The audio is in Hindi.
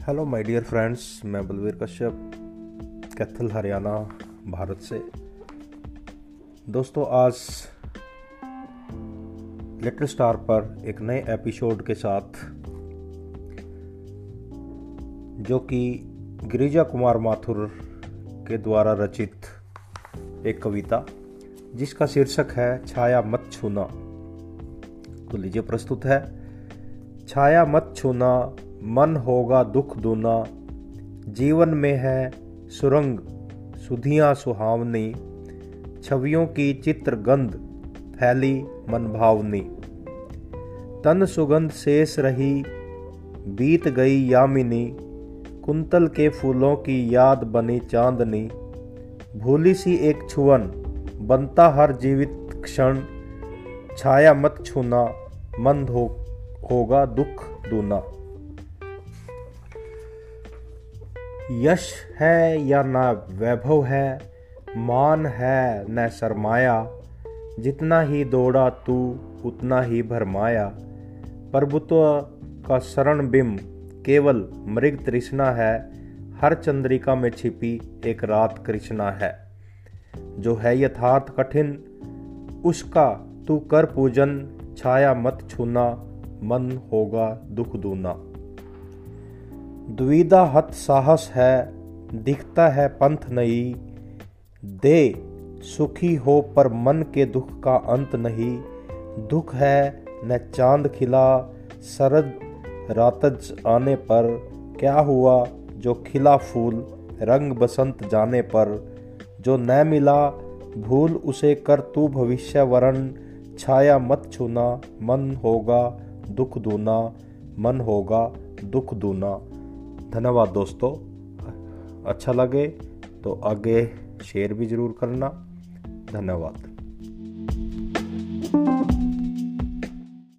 हेलो माय डियर फ्रेंड्स मैं बलवीर कश्यप, कैथल, हरियाणा, भारत से। दोस्तों, आज लिटिल स्टार पर एक नए एपिसोड के साथ, जो कि गिरिजा कुमार माथुर के द्वारा रचित एक कविता, जिसका शीर्षक है, छाया मत छूना। तो लीजिए, प्रस्तुत है, छाया मत छूना मन होगा दुख दूना। जीवन में है सुरंग, सुधियाँ सुहावनी। छवियों की चित्र गंध, फैली मन भावनी। तन सुगंध शेष रही, बीत गई यामिनी। कुंतल के फूलों की याद बनी चांदनी। भूली सी एक छुअन, बनता हर जीवित क्षण। छाया मत छूना मंद हो, होगा दुख दूना। यश है या ना वैभव है, मान है न सरमाया जितना ही दौड़ा तू, उतना ही भरमाया। प्रभुत्व का शरण बिंब केवल मृग तृष्णा है। हर चंद्रिका में छिपी एक रात कृष्णा है। जो है यथार्थ कठिन, उसका तू कर पूजन। छाया मत छूना, मन होगा दुख दूना। द्विधा हत साहस है, दिखता है पंथ नहीं। दे, सुखी हो पर मन के दुख का अंत नहीं। दुख है, न चाँद खिला, सरद रातज आने पर। क्या हुआ, जो खिला फूल, रंग बसंत जाने पर। जो न मिला, भूल उसे कर तू भविष्य वरण। छाया मत छूना, मन होगा दुख दूना, मन होगा दुख दूना। धन्यवाद दोस्तों। अच्छा लगे तो आगे शेयर भी ज़रूर करना। धन्यवाद।